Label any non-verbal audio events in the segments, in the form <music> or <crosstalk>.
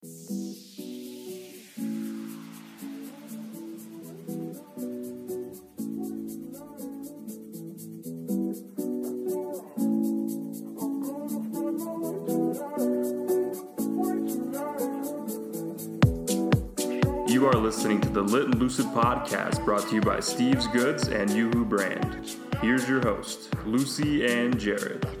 You are listening to the Lit and Lucid podcast brought to you by Steve's Goods and Yoo-Hoo Brand. Here's your host, Lucy and Jared.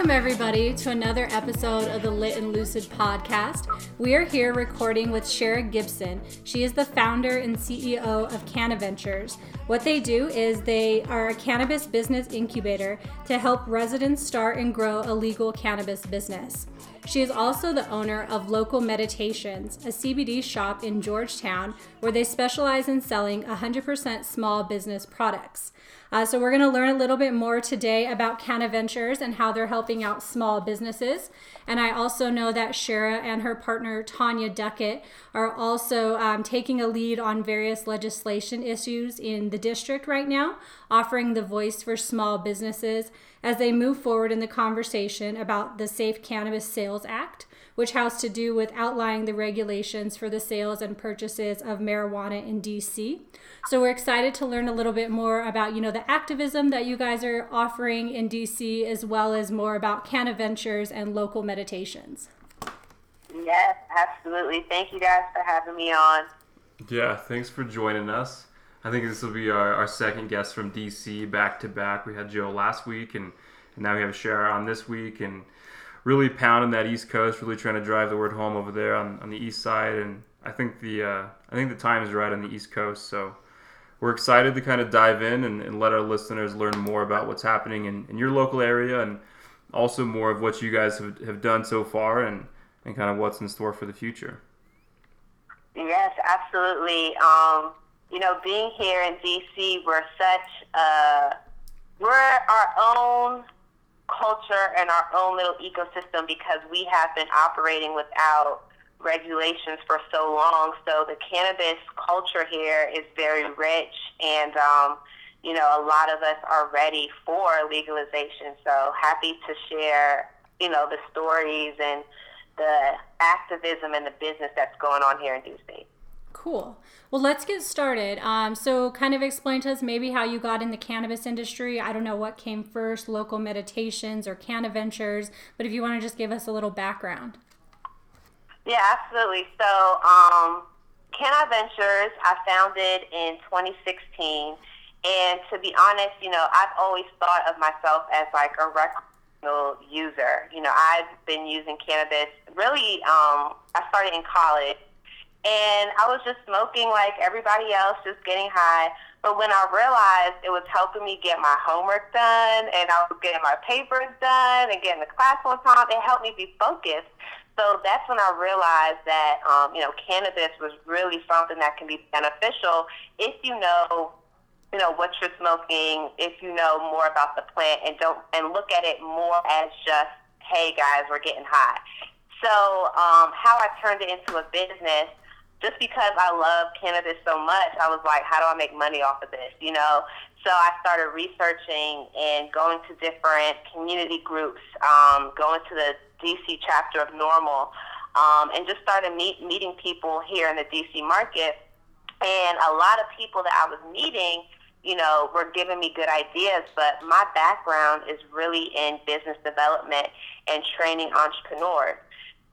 Welcome, everybody, to another episode of the Lit and Lucid podcast. We are here recording with Shara Gibson. She is the founder and CEO of CannaVentures. What they do is they are a cannabis business incubator to help residents start and grow a legal cannabis business. She is also the owner of Local Meditations, a CBD shop in Georgetown where they specialize in selling 100% small business products. Uh, so, we're going to learn a little bit more today about CannaVentures and how they're helping out small businesses. And I also know that Shara and her partner Tanya Duckett are also um, taking a lead on various legislation issues in the district right now, offering the voice for small businesses as they move forward in the conversation about the Safe Cannabis Sales Act which has to do with outlining the regulations for the sales and purchases of marijuana in DC. So we're excited to learn a little bit more about, you know, the activism that you guys are offering in DC as well as more about CannaVentures and local meditations. Yes, absolutely. Thank you guys for having me on. Yeah, thanks for joining us. I think this will be our, our second guest from DC back to back. We had Joe last week and, and now we have Shara on this week and really pounding that East Coast, really trying to drive the word home over there on, on the East Side. And I think the uh, I think the time is right on the East Coast. So we're excited to kind of dive in and, and let our listeners learn more about what's happening in, in your local area and also more of what you guys have, have done so far and, and kind of what's in store for the future. Yes, absolutely. Um, you know, being here in DC, we're such a, we're our own culture and our own little ecosystem because we have been operating without regulations for so long. So the cannabis culture here is very rich, and um, you know, a lot of us are ready for legalization. So happy to share, you know, the stories and the activism and the business that's going on here in DC. Cool. Well, let's get started. Um, so, kind of explain to us maybe how you got in the cannabis industry. I don't know what came first, local meditations or CannaVentures, but if you want to just give us a little background. Yeah, absolutely. So, um, CannaVentures, I founded in 2016. And to be honest, you know, I've always thought of myself as like a recreational user. You know, I've been using cannabis really, um, I started in college and I was just smoking like everybody else, just getting high. But when I realized it was helping me get my homework done and I was getting my papers done and getting the class on time, it helped me be focused. So that's when I realized that, um, you know, cannabis was really something that can be beneficial if you know, you know, what you're smoking, if you know more about the plant and don't, and look at it more as just, hey guys, we're getting high. So um, how I turned it into a business just because I love cannabis so much, I was like, how do I make money off of this? You know? So I started researching and going to different community groups, um, going to the DC chapter of NORML, um, and just started meet, meeting people here in the DC market. And a lot of people that I was meeting, you know, were giving me good ideas, but my background is really in business development and training entrepreneurs.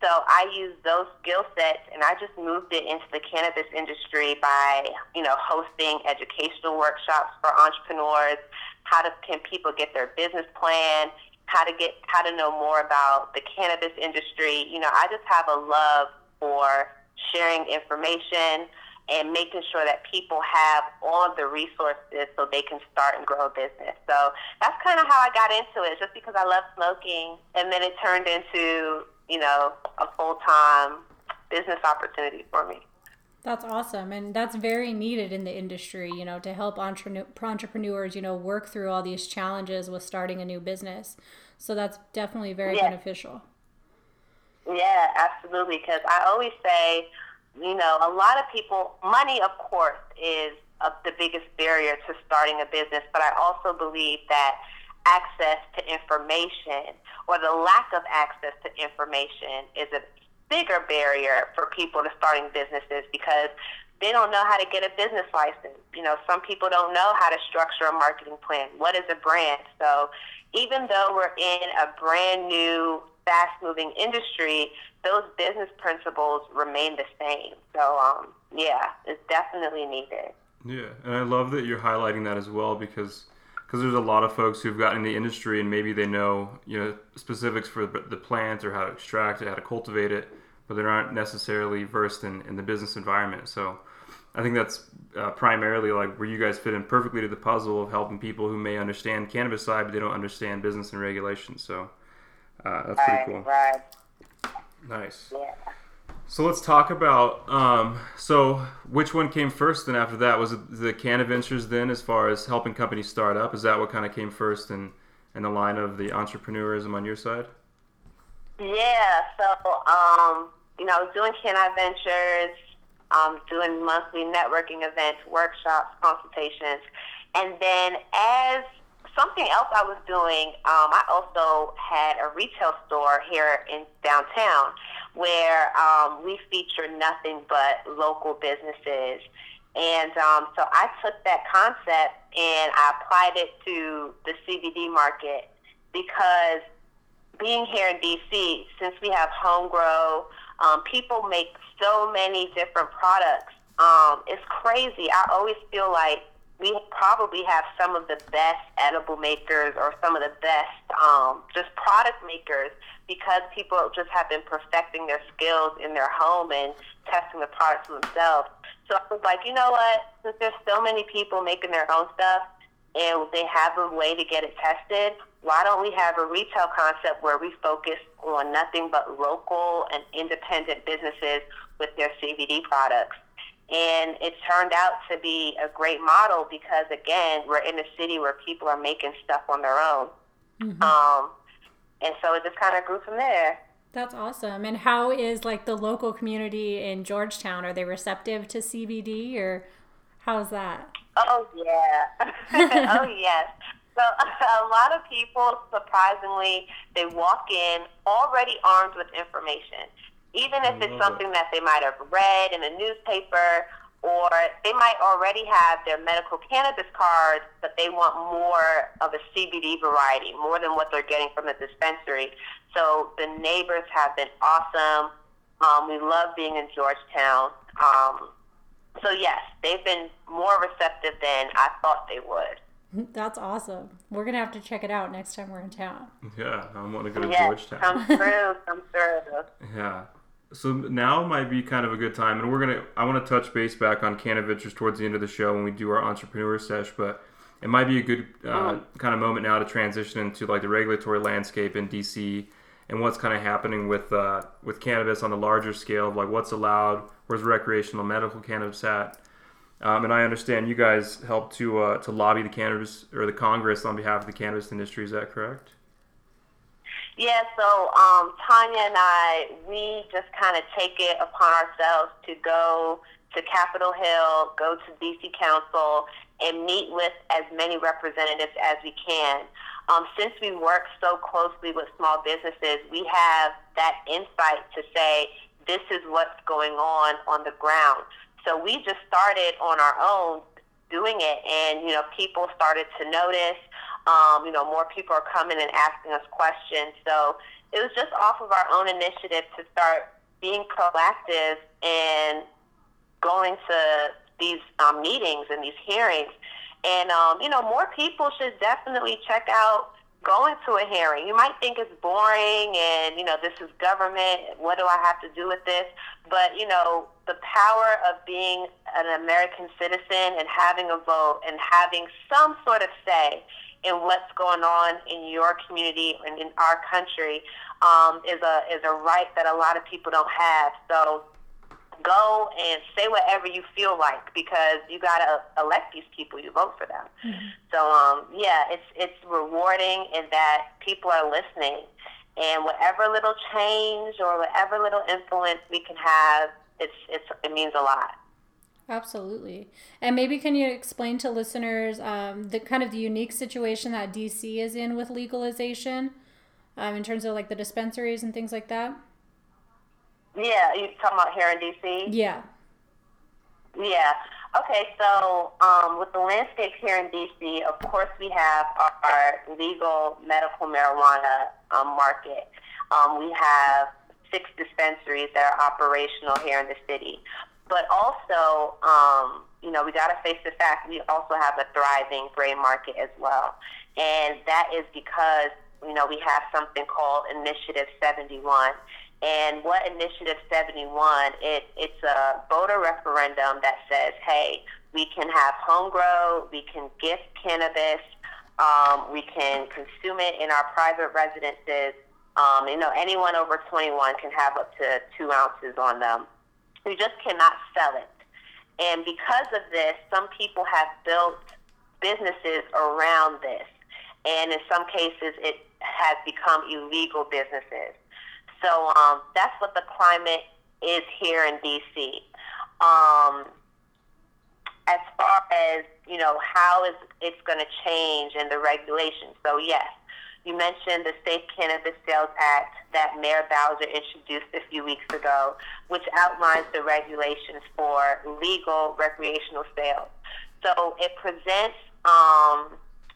So I used those skill sets and I just moved it into the cannabis industry by, you know, hosting educational workshops for entrepreneurs. How to, can people get their business plan? How to get, how to know more about the cannabis industry. You know, I just have a love for sharing information and making sure that people have all the resources so they can start and grow a business. So that's kind of how I got into it, just because I love smoking. And then it turned into you know, a full time business opportunity for me. That's awesome. And that's very needed in the industry, you know, to help entre- entrepreneurs, you know, work through all these challenges with starting a new business. So that's definitely very yeah. beneficial. Yeah, absolutely. Because I always say, you know, a lot of people, money, of course, is a, the biggest barrier to starting a business, but I also believe that access to information or the lack of access to information is a bigger barrier for people to starting businesses because they don't know how to get a business license. You know, some people don't know how to structure a marketing plan. What is a brand? So even though we're in a brand new, fast moving industry, those business principles remain the same. So, um, yeah, it's definitely needed. Yeah, and I love that you're highlighting that as well because because there's a lot of folks who've gotten in the industry and maybe they know you know specifics for the plant or how to extract it, how to cultivate it, but they aren't necessarily versed in, in the business environment. So I think that's uh, primarily like where you guys fit in perfectly to the puzzle of helping people who may understand cannabis side, but they don't understand business and regulations. So uh, that's pretty cool. Right. Nice. Yeah. So let's talk about. Um, so which one came first? And after that, was the CannaVentures then, as far as helping companies start up? Is that what kind of came first in in the line of the entrepreneurism on your side? Yeah. So um, you know, doing CannaVentures um, doing monthly networking events, workshops, consultations. And then as something else I was doing, um, I also had a retail store here in downtown where um, we feature nothing but local businesses. And um, so I took that concept and I applied it to the CBD market because being here in DC, since we have home grow, um, people make so many different products. Um, it's crazy. I always feel like we probably have some of the best edible makers or some of the best um, just product makers because people just have been perfecting their skills in their home and testing the products themselves. So I was like, you know what? Since there's so many people making their own stuff and they have a way to get it tested, why don't we have a retail concept where we focus on nothing but local and independent businesses with their CBD products? And it turned out to be a great model because, again, we're in a city where people are making stuff on their own. Mm-hmm. Um, and so it just kind of grew from there. That's awesome. And how is like the local community in Georgetown? Are they receptive to CBD or how's that? Oh yeah. <laughs> oh yes. So <laughs> a lot of people, surprisingly, they walk in already armed with information, even if it's something that they might have read in a newspaper, or they might already have their medical cannabis cards, but they want more of a CBD variety, more than what they're getting from the dispensary. So the neighbors have been awesome. Um, we love being in Georgetown. Um, so yes, they've been more receptive than I thought they would. <laughs> That's awesome. We're gonna have to check it out next time we're in town. Yeah, I'm want to go to yes, Georgetown. Come <laughs> through, come through. Yeah. So now might be kind of a good time, and we're gonna. I want to touch base back on CannaVentures towards the end of the show when we do our entrepreneur sesh, but it might be a good uh, mm. kind of moment now to transition into like the regulatory landscape in DC and what's kind of happening with uh, with cannabis on the larger scale of like what's allowed, where's recreational medical cannabis at, um, and I understand you guys helped to uh, to lobby the cannabis or the Congress on behalf of the cannabis industry. Is that correct? Yeah. So um, Tanya and I, we just kind of take it upon ourselves to go to Capitol Hill, go to DC Council, and meet with as many representatives as we can. Um, since we work so closely with small businesses, we have that insight to say this is what's going on on the ground. So we just started on our own doing it, and you know, people started to notice. Um, you know, more people are coming and asking us questions. So it was just off of our own initiative to start being proactive and going to these um, meetings and these hearings. And um, you know, more people should definitely check out going to a hearing. You might think it's boring and, you know, this is government. What do I have to do with this? But, you know, the power of being an American citizen and having a vote and having some sort of say in what's going on in your community and in our country um, is a is a right that a lot of people don't have. So go and say whatever you feel like because you got to elect these people. You vote for them. Mm-hmm. So um, yeah, it's it's rewarding in that people are listening, and whatever little change or whatever little influence we can have, it's it's it means a lot. Absolutely. And maybe can you explain to listeners um, the kind of the unique situation that DC is in with legalization um, in terms of like the dispensaries and things like that? Yeah, you talking about here in DC? Yeah. Yeah. Okay, so um, with the landscape here in DC, of course we have our, our legal medical marijuana um, market. Um, we have six dispensaries that are operational here in the city. But also, um, you know, we got to face the fact we also have a thriving gray market as well. And that is because, you know, we have something called Initiative 71. And what Initiative 71, it, it's a voter referendum that says, hey, we can have home grow, we can gift cannabis, um, we can consume it in our private residences. Um, you know, anyone over 21 can have up to two ounces on them. We just cannot sell it. And because of this, some people have built businesses around this. And in some cases, it has become illegal businesses. So um, that's what the climate is here in D.C. Um, as far as you know, how is it's going to change in the regulations? So yes, you mentioned the Safe Cannabis Sales Act that Mayor Bowser introduced a few weeks ago, which outlines the regulations for legal recreational sales. So it presents um,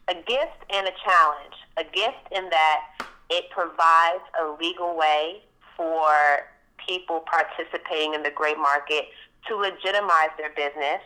a gift and a challenge. A gift in that it provides a legal way for people participating in the gray market to legitimize their business,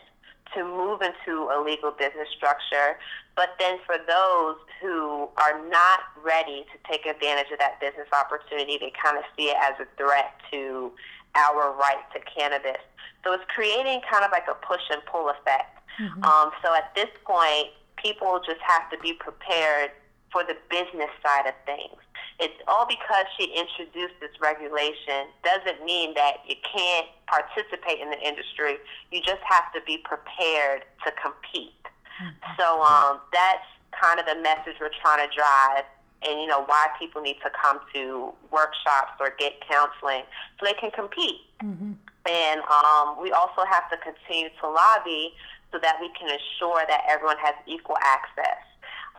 to move into a legal business structure, but then for those who are not ready to take advantage of that business opportunity, they kind of see it as a threat to our right to cannabis. So it's creating kind of like a push and pull effect. Mm-hmm. Um, so at this point, people just have to be prepared for the business side of things. It's all because she introduced this regulation doesn't mean that you can't participate in the industry. You just have to be prepared to compete. So um, that's kind of the message we're trying to drive and you know why people need to come to workshops or get counseling so they can compete. Mm-hmm. And um, we also have to continue to lobby so that we can ensure that everyone has equal access.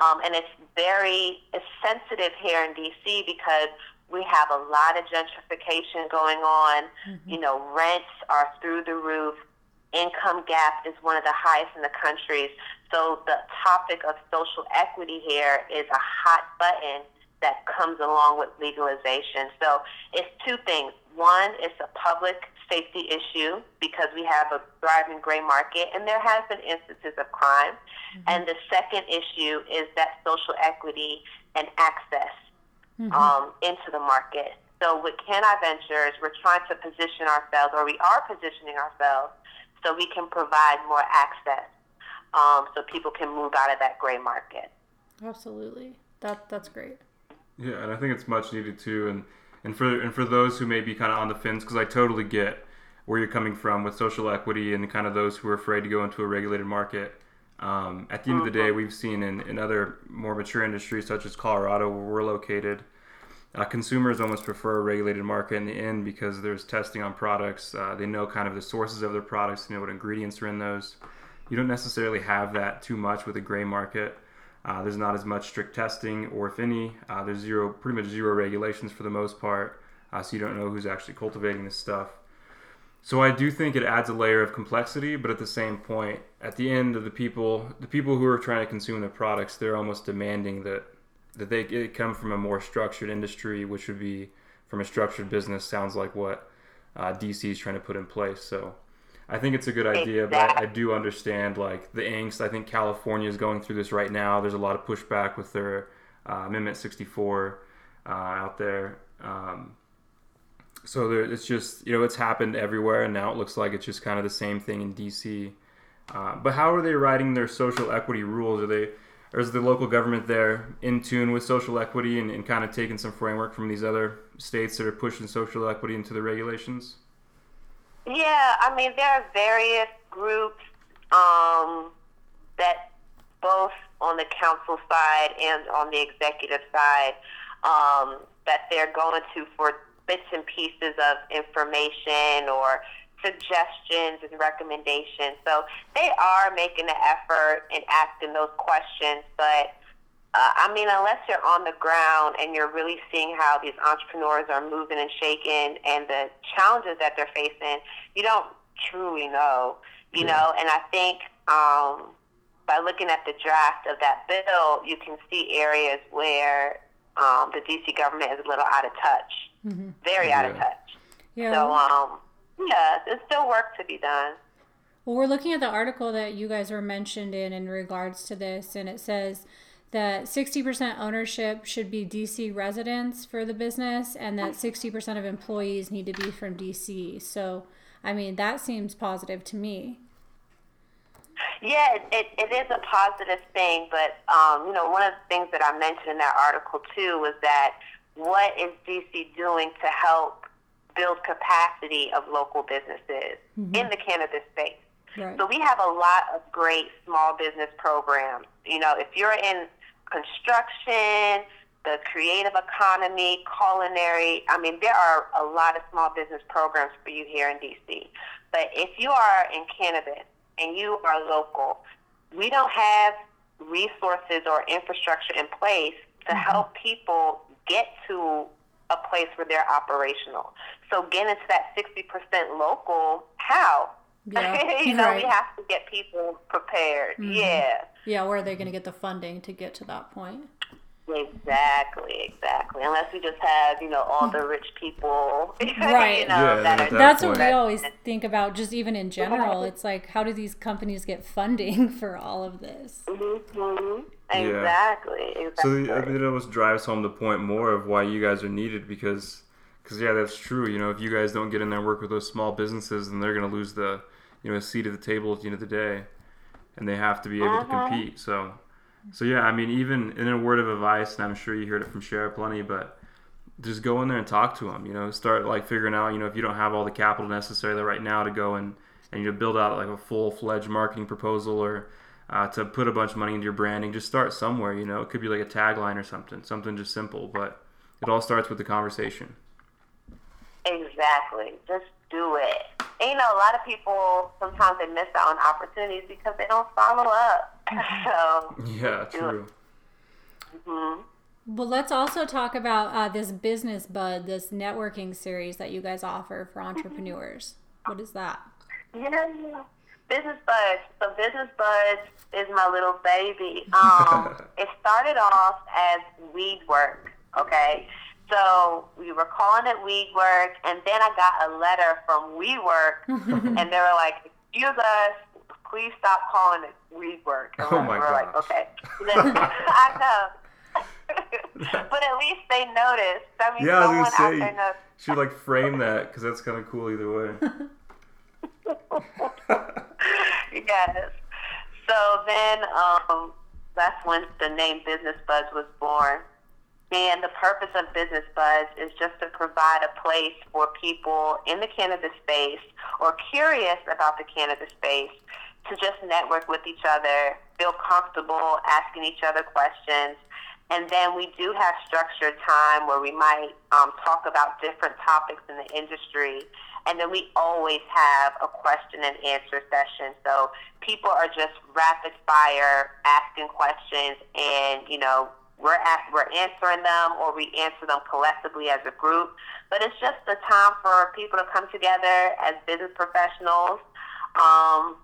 Um, and it's very it's sensitive here in DC because we have a lot of gentrification going on. Mm-hmm. You know, rents are through the roof income gap is one of the highest in the country. So the topic of social equity here is a hot button that comes along with legalization. So it's two things. One, it's a public safety issue because we have a thriving gray market and there has been instances of crime. Mm-hmm. And the second issue is that social equity and access mm-hmm. um, into the market. So with Canni Ventures, we're trying to position ourselves, or we are positioning ourselves, so we can provide more access um, so people can move out of that gray market. Absolutely. That that's great. Yeah, and I think it's much needed too. And and for and for those who may be kind of on the fence, because I totally get where you're coming from with social equity and kind of those who are afraid to go into a regulated market. Um, at the end of the day, mm-hmm. we've seen in, in other more mature industries such as Colorado, where we're located, uh, consumers almost prefer a regulated market in the end because there's testing on products. Uh, they know kind of the sources of their products, they know what ingredients are in those. You don't necessarily have that too much with a gray market. Uh, there's not as much strict testing, or if any, uh, there's zero, pretty much zero regulations for the most part. Uh, so you don't know who's actually cultivating this stuff. So I do think it adds a layer of complexity, but at the same point, at the end of the people, the people who are trying to consume the products, they're almost demanding that that they come from a more structured industry, which would be from a structured business. Sounds like what uh, DC is trying to put in place. So I think it's a good idea, but I, I, do understand like the angst. I think California is going through this right now. There's a lot of pushback with their uh, Amendment 64 uh, out there. Um, so there, it's just you know it's happened everywhere, and now it looks like it's just kind of the same thing in DC. Uh, but how are they writing their social equity rules? Are they or is the local government there in tune with social equity and, and kind of taking some framework from these other states that are pushing social equity into the regulations? Yeah, I mean, there are various groups um, that both on the council side and on the executive side um, that they're going to for bits and pieces of information or suggestions and recommendations. So they are making an effort in asking those questions, but uh, I mean, unless you're on the ground and you're really seeing how these entrepreneurs are moving and shaking and the challenges that they're facing, you don't truly know, you yeah. know. And I think um, by looking at the draft of that bill, you can see areas where um, the DC government is a little out of touch, mm-hmm. very yeah. out of touch. Yeah. So, um, yeah, there's still work to be done. Well, we're looking at the article that you guys were mentioned in in regards to this, and it says that 60% ownership should be DC residents for the business and that 60% of employees need to be from DC. So, I mean, that seems positive to me. Yeah, it, it, it is a positive thing, but, um, you know, one of the things that I mentioned in that article too was that what is DC doing to help build capacity of local businesses mm-hmm. in the cannabis space? Right. So we have a lot of great small business programs. You know, if you're in construction, the creative economy, culinary. I mean, there are a lot of small business programs for you here in DC. But if you are in cannabis and you are local, we don't have resources or infrastructure in place to mm-hmm. help people get to a place where they're operational. So getting into that 60% local, how? <laughs> Yeah, you know, right. we have to get people prepared. Mm-hmm. Yeah. Yeah, where are they going to get the funding to get to that point? Exactly, exactly. Unless we just have, you know, all the rich people, right? <laughs> you know, yeah, that that That's point. what we always think about. Just even in general, it's like, how do these companies get funding <laughs> for all of this? Mm-hmm. Exactly, yeah. exactly. So I think it almost drives home the point more of why you guys are needed because, because yeah, that's true. You know, if you guys don't get in there and work with those small businesses, then they're going to lose the, you know, a seat at the table at the end of the day, and they have to be able uh-huh. to compete. So so yeah, I mean, even in a word of advice, and I'm sure you heard it from Shara plenty, but just go in there and talk to them. You know, start like figuring out. You know, if you don't have all the capital necessary right now to go and and you know, build out like a full fledged marketing proposal or uh, to put a bunch of money into your branding, just start somewhere. You know, it could be like a tagline or something, something just simple, but it all starts with the conversation. Exactly. Just do it. And, you know, a lot of people sometimes they miss out on opportunities because they don't follow up. <laughs> so yeah, true. Mm-hmm. Well, let's also talk about uh, this business bud, this networking series that you guys offer for entrepreneurs. What is that? Yeah, business buds. So business buds is my little baby. Um, <laughs> it started off as weed work. Okay, so we were calling it weed work, and then I got a letter from WeWork, <laughs> and they were like, "Excuse us, please stop calling it weed work." And oh my god! Like, okay, <laughs> I know. <laughs> but at least they noticed. I mean, yeah, I was gonna say should like frame that because that's kind of cool either way. yes. So then, um, that's when the name Business Buzz was born. And the purpose of Business Buzz is just to provide a place for people in the cannabis space or curious about the cannabis space to just network with each other, feel comfortable asking each other questions. And then we do have structured time where we might um, talk about different topics in the industry. And then we always have a question and answer session. So people are just rapid fire asking questions and, you know, we're at, we're answering them or we answer them collectively as a group. But it's just a time for people to come together as business professionals um,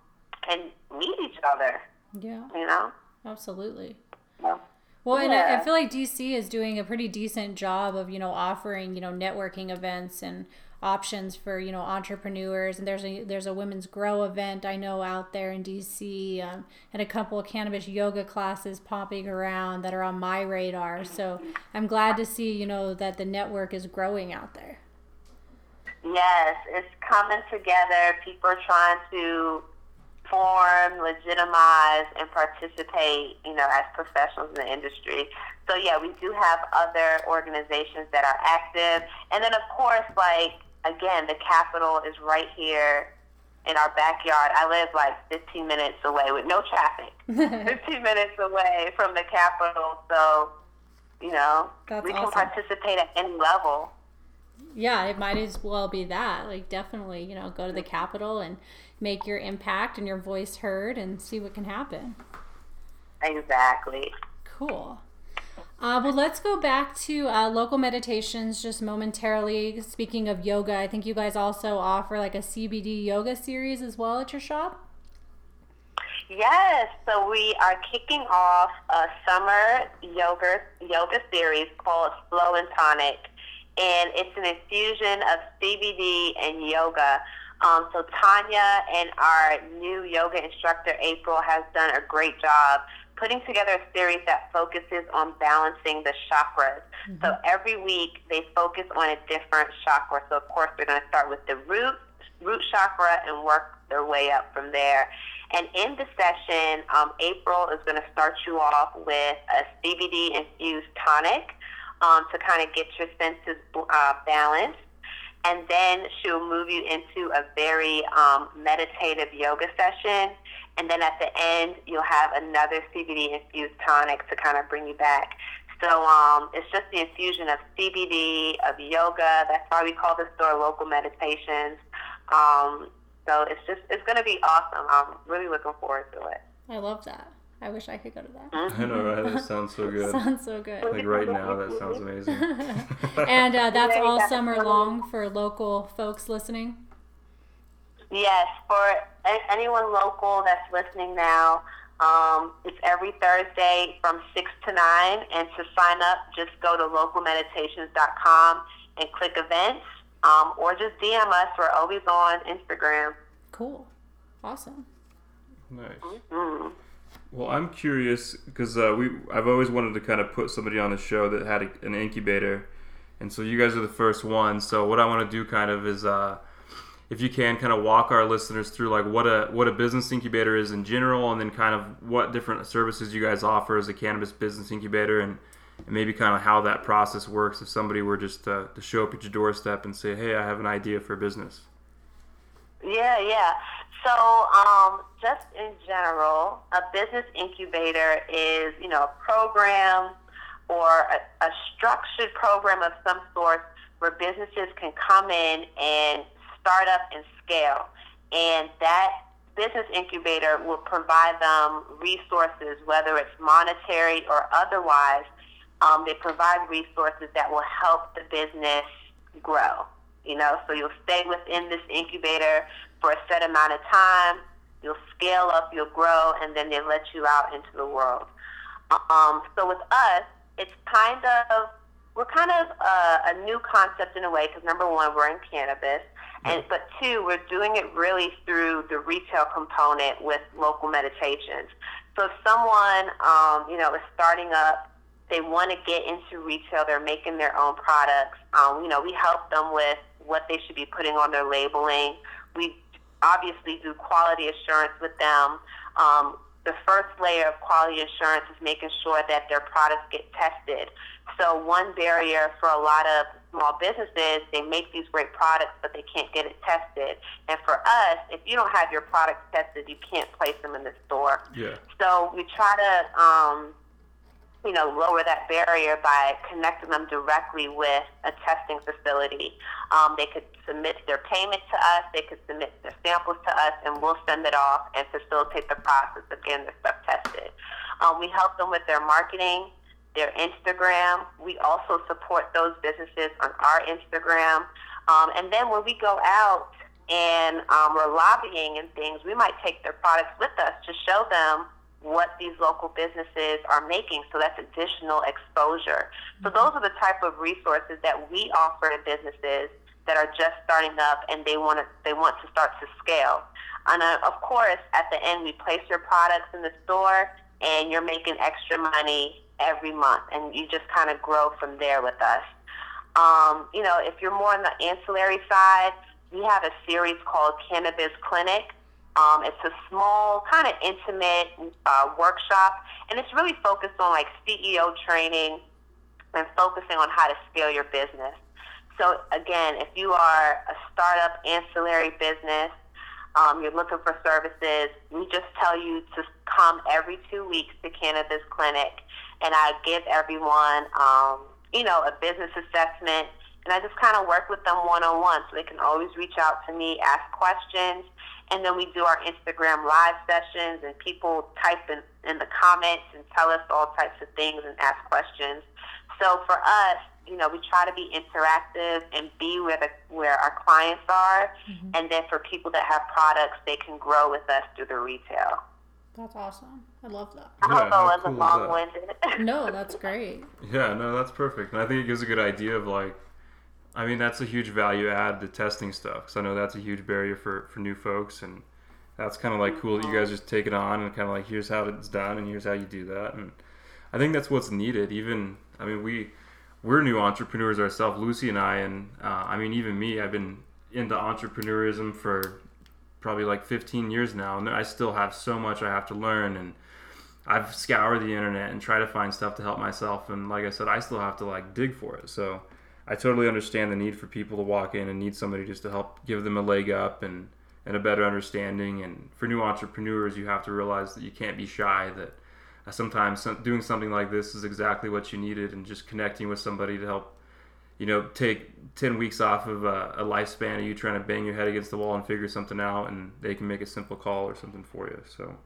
and meet each other. Yeah. You know? Absolutely. Yeah. Well, and I, I feel like DC is doing a pretty decent job of, you know, offering, you know, networking events and options for you know entrepreneurs. And there's a there's a women's grow event i know out there in dc um, and a couple of cannabis yoga classes popping around that are on my radar. So i'm glad to see you know that the network is growing out there. Yes it's coming together. People are trying to form legitimize and participate you know as professionals in the industry. So yeah we do have other organizations that are active. And then of course like again, the Capitol is right here in our backyard. I live like 15 minutes away with no traffic. <laughs> 15 minutes away from the Capitol, so you know That's we awesome. can participate at any level. Yeah, it might as well be that. Like, definitely, you know, go to the Capitol and make your impact and your voice heard and see what can happen. Exactly. Cool. Uh, well, let's go back to uh, local meditations just momentarily. Speaking of yoga, I think you guys also offer like a CBD yoga series as well at your shop. Yes, so we are kicking off a summer yoga yoga series called Flow and Tonic, and it's an infusion of CBD and yoga. Um, so Tanya and our new yoga instructor April has done a great job putting together a series that focuses on balancing the chakras. Mm-hmm. So every week they focus on a different chakra. So of course they're going to start with the root root chakra and work their way up from there. And in the session, um, April is going to start you off with a CBD infused tonic um, to kind of get your senses uh, balanced. And then she'll move you into a very um, meditative yoga session. And then at the end, you'll have another CBD infused tonic to kind of bring you back. So um, it's just the infusion of CBD, of yoga. That's why we call the store local meditations. Um, so it's just it's going to be awesome. I'm really looking forward to it. I love that. I wish I could go to that. Mm-hmm. I know, right? That sounds so good. <laughs> sounds so good. Like right now, that sounds amazing. <laughs> and uh, <laughs> that's all summer long for local folks listening. Yes, for anyone local that's listening now, um, it's every Thursday from 6 to 9. And to sign up, just go to localmeditations.com and click events um, or just DM us. We're always on Instagram. Cool. Awesome. Nice. Mm-hmm. Well, I'm curious because uh, we I've always wanted to kind of put somebody on the show that had a, an incubator, and so you guys are the first one. So what I want to do kind of is, uh, if you can, kind of walk our listeners through like what a what a business incubator is in general, and then kind of what different services you guys offer as a cannabis business incubator, and and maybe kind of how that process works if somebody were just to, to show up at your doorstep and say, hey, I have an idea for a business. Yeah, yeah. So, um, just in general, a business incubator is, you know, a program or a, a structured program of some sort where businesses can come in and start up and scale. And that business incubator will provide them resources, whether it's monetary or otherwise, um, they provide resources that will help the business grow. You know, so you'll stay within this incubator for a set amount of time. You'll scale up, you'll grow, and then they let you out into the world. Um, so with us, it's kind of we're kind of a, a new concept in a way because number one, we're in cannabis, and but two, we're doing it really through the retail component with local meditations. So if someone, um, you know, is starting up they want to get into retail. They're making their own products. Um, you know, we help them with what they should be putting on their labeling. We obviously do quality assurance with them. Um, the first layer of quality assurance is making sure that their products get tested. So one barrier for a lot of small businesses, they make these great products, but they can't get it tested. And for us, if you don't have your products tested, you can't place them in the store. Yeah. So we try to um, you know, lower that barrier by connecting them directly with a testing facility. Um, they could submit their payment to us, they could submit their samples to us, and we'll send it off and facilitate the process of getting their stuff tested. Um, we help them with their marketing, their Instagram. We also support those businesses on our Instagram. Um, and then when we go out and um, we're lobbying and things, we might take their products with us to show them what these local businesses are making. So that's additional exposure. So mm-hmm. those are the type of resources that we offer to businesses that are just starting up and they want to they want to start to scale. And uh, of course, at the end, we place your products in the store, and you're making extra money every month, and you just kind of grow from there with us. Um, you know, if you're more on the ancillary side, we have a series called Cannabis Clinic um, it's a small, kind of intimate uh, workshop, and it's really focused on like CEO training and focusing on how to scale your business. So again, if you are a startup ancillary business, um, you're looking for services, we just tell you to come every two weeks to Cannabis Clinic, and I give everyone, um, you know, a business assessment and I just kind of work with them one on one. So they can always reach out to me, ask questions, and then we do our Instagram live sessions, and people type in, in the comments and tell us all types of things and ask questions. So for us, you know, we try to be interactive and be where the where our clients are, mm-hmm. and then for people that have products, they can grow with us through the retail. That's awesome. I love that. I hope I wasn't long-winded. no, that's great. Yeah, no, that's perfect, and I think it gives a good idea of like, I mean, that's a huge value add to testing stuff because I know that's a huge barrier for for new folks, and that's kind of like cool that you guys just take it on and kind of like here's how it's done and here's how you do that, and I think that's what's needed. Even I mean, we we're new entrepreneurs ourselves, Lucy and I, and uh, I mean, even me, I've been into entrepreneurism for probably like 15 years now, and I still have so much I have to learn. And I've scoured the internet and try to find stuff to help myself. And like I said, I still have to like dig for it. So I totally understand the need for people to walk in and need somebody just to help give them a leg up and and a better understanding. And for new entrepreneurs, you have to realize that you can't be shy. That uh, sometimes doing something like this is exactly what you needed, and just connecting with somebody to help you know, take 10 weeks off of a, a, lifespan of you trying to bang your head against the wall and figure something out, and they can make a simple call or something for you. So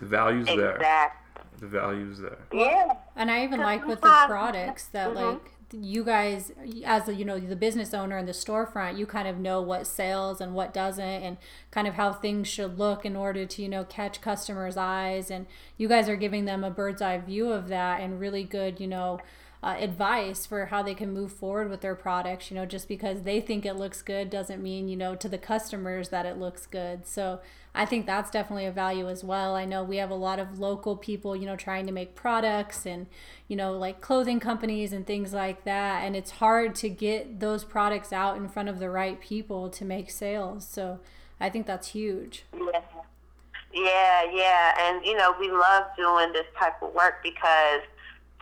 the value's exactly. there. The value's there. Yeah. And I even like with the products that, mm-hmm. like, you guys as a, you know the business owner in the storefront you kind of know what sells and what doesn't and kind of how things should look in order to you know catch customers eyes and you guys are giving them a bird's eye view of that and really good you know uh, advice for how they can move forward with their products. You know, just because they think it looks good doesn't mean, you know, to the customers that it looks good. So I think that's definitely a value as well. I know we have a lot of local people, you know, trying to make products and, you know, like clothing companies and things like that. And it's hard to get those products out in front of the right people to make sales. So I think that's huge. Yeah. Yeah, yeah. And, you know, we love doing this type of work because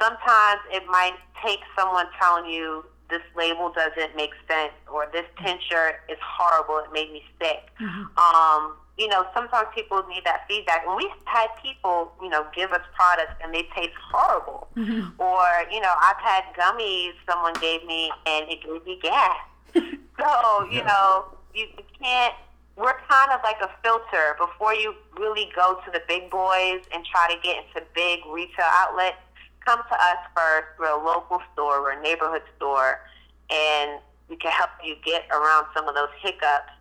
sometimes it might take someone telling you this label doesn't make sense or this tincture is horrible, it made me sick. Mm-hmm. Um, you know, sometimes people need that feedback. And we've had people, you know, give us products and they taste horrible. Mm-hmm. Or, you know, I've had gummies someone gave me and it gave me gas. <laughs> so, you know, you, you can't we're kind of like a filter before you really go to the big boys and try to get into big retail outlets come to us first. We're a local store, we're a neighborhood store, and we can help you get around some of those hiccups.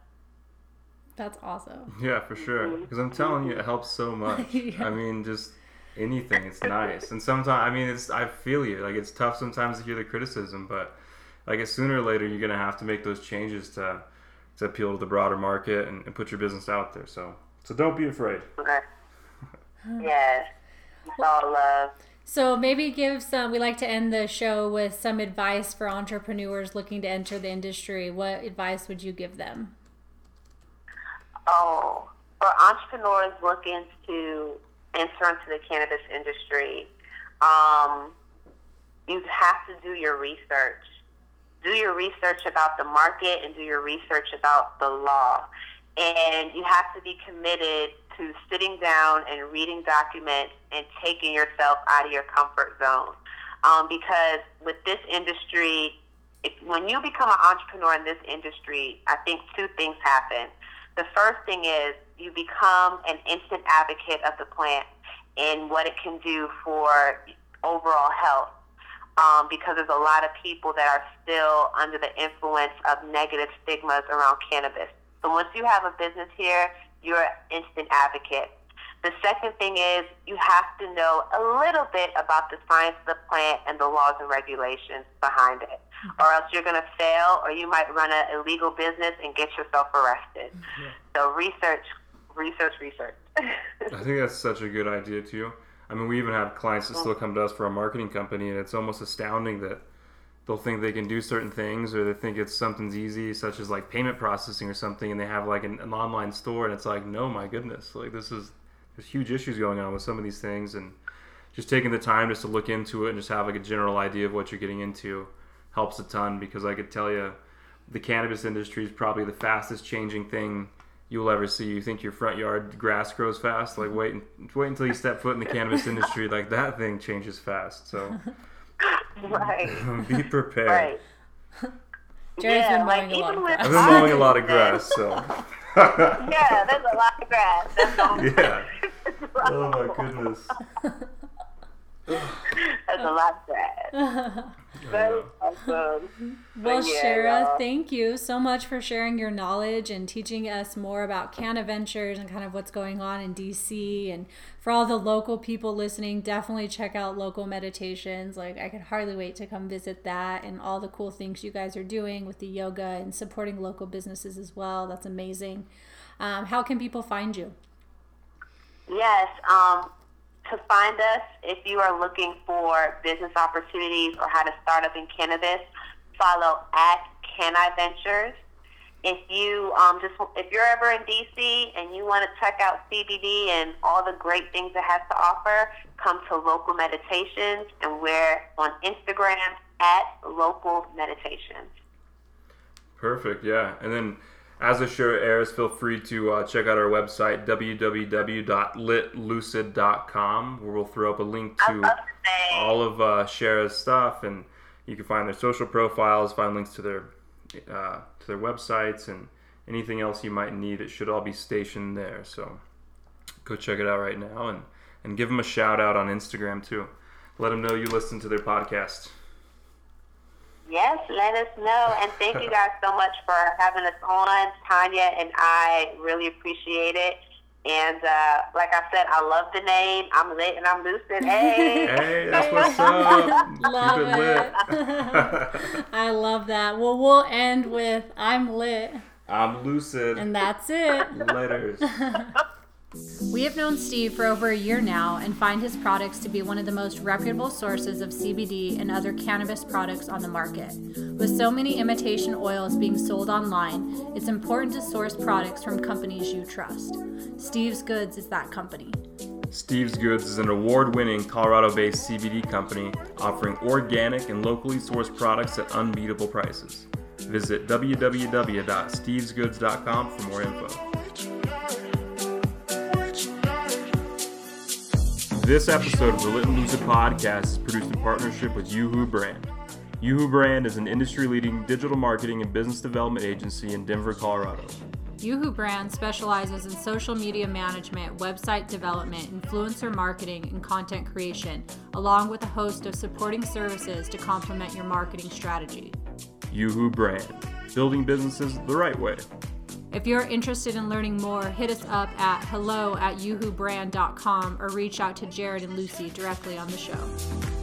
That's awesome. Yeah, for sure. Because mm-hmm. I'm telling you, it helps so much. <laughs> yeah. I mean, just anything, it's nice. And sometimes, I mean, it's I feel you. Like it's tough sometimes to hear the criticism, but like sooner or later, you're gonna have to make those changes to to appeal to the broader market and, and put your business out there. So so don't be afraid. Okay. <laughs> yes. It's all love. So maybe give some. We like to end the show with some advice for entrepreneurs looking to enter the industry. What advice would you give them? Oh, for entrepreneurs looking to enter into the cannabis industry, um, you have to do your research. Do your research about the market and do your research about the law. And you have to be committed to sitting down and reading documents and taking yourself out of your comfort zone. Um, because with this industry, if, when you become an entrepreneur in this industry, I think two things happen. The first thing is you become an instant advocate of the plant and what it can do for overall health. Um, because there's a lot of people that are still under the influence of negative stigmas around cannabis. So once you have a business here, you're an instant advocate. The second thing is you have to know a little bit about the science of the plant and the laws and regulations behind it. Mm-hmm. Or else you're going to fail or you might run an illegal business and get yourself arrested. Mm-hmm. So research, research, research. <laughs> I think that's such a good idea too. I mean, we even have clients that still come to us for a marketing company, and it's almost astounding that they'll think they can do certain things or they think it's something's easy such as like payment processing or something and they have like an, an, online store and it's like no my goodness like this is there's huge issues going on with some of these things and just taking the time just to look into it and just have like a general idea of what you're getting into helps a ton because i could tell you the cannabis industry is probably the fastest changing thing you'll ever see you think your front yard grass grows fast like wait wait until you step foot in the cannabis <laughs> industry like that thing changes fast so right. <laughs> Be prepared. Right. Jared's Yeah, been like, a lot even of with- grass. I've been mowing a lot of <laughs> grass, so. Yeah, there's a lot of grass. That's. <laughs> Yeah. <laughs> Oh my goodness. There's a lot of grass. <laughs> awesome. Well, Yeah, Shara, y'all. thank you so much for sharing your knowledge and teaching us more about CannaVentures and kind of what's going on in DC. And for all the local people listening, definitely check out Local Meditations. Like, I can hardly wait to come visit that and all the cool things you guys are doing with the yoga and supporting local businesses as well. That's amazing. Um, how can people find you? Yes. Um, to find us, if you are looking for business opportunities or how to start up in cannabis, follow at CannaVentures. If you um, just if you're ever in DC and you want to check out CBD and all the great things it has to offer, come to Local Meditations, and we're on Instagram at Local Meditations. Perfect, yeah. And then as the show airs, feel free to uh, check out our website, www.litlucid.com, where we'll throw up a link to love to say, all of uh, Shara's stuff, and you can find their social profiles, find links to their uh, to their websites, and anything else you might need. It should all be stationed there. So go check it out right now, and and give them a shout out on Instagram too. Let them know you listen to their podcast. Yes, let us know. And thank you guys so much for having us on. Tanya and I really appreciate it. And uh, like I said, I love the name. I'm lit and I'm lucid. <laughs> Hey. Hey, that's <laughs> what's up. Love Keep it lit. it. <laughs> I love that. Well, we'll end with I'm lit, I'm lucid. and that's it. Letters. We have known Steve for over a year now and find his products to be one of the most reputable sources of CBD and other cannabis products on the market. With so many imitation oils being sold online, it's important to source products from companies you trust. Steve's Goods is that company. Steve's Goods is an award winning Colorado based CBD company offering organic and locally sourced products at unbeatable prices. Visit www.stevesgoods.com for more info. This episode of the Lit and Lucid podcast is produced in partnership with Yoo-Hoo Brand. Yoo-Hoo Brand is an industry leading digital marketing and business development agency in Denver, Colorado. Yoo-Hoo Brand specializes in social media management, website development, influencer marketing, and content creation, along with a host of supporting services to complement your marketing strategy. Yoo-Hoo Brand, building businesses the right way. If you're interested in learning more, hit us up at hello at yoo-hoobrand.com or reach out to Jared and Lucy directly on the show.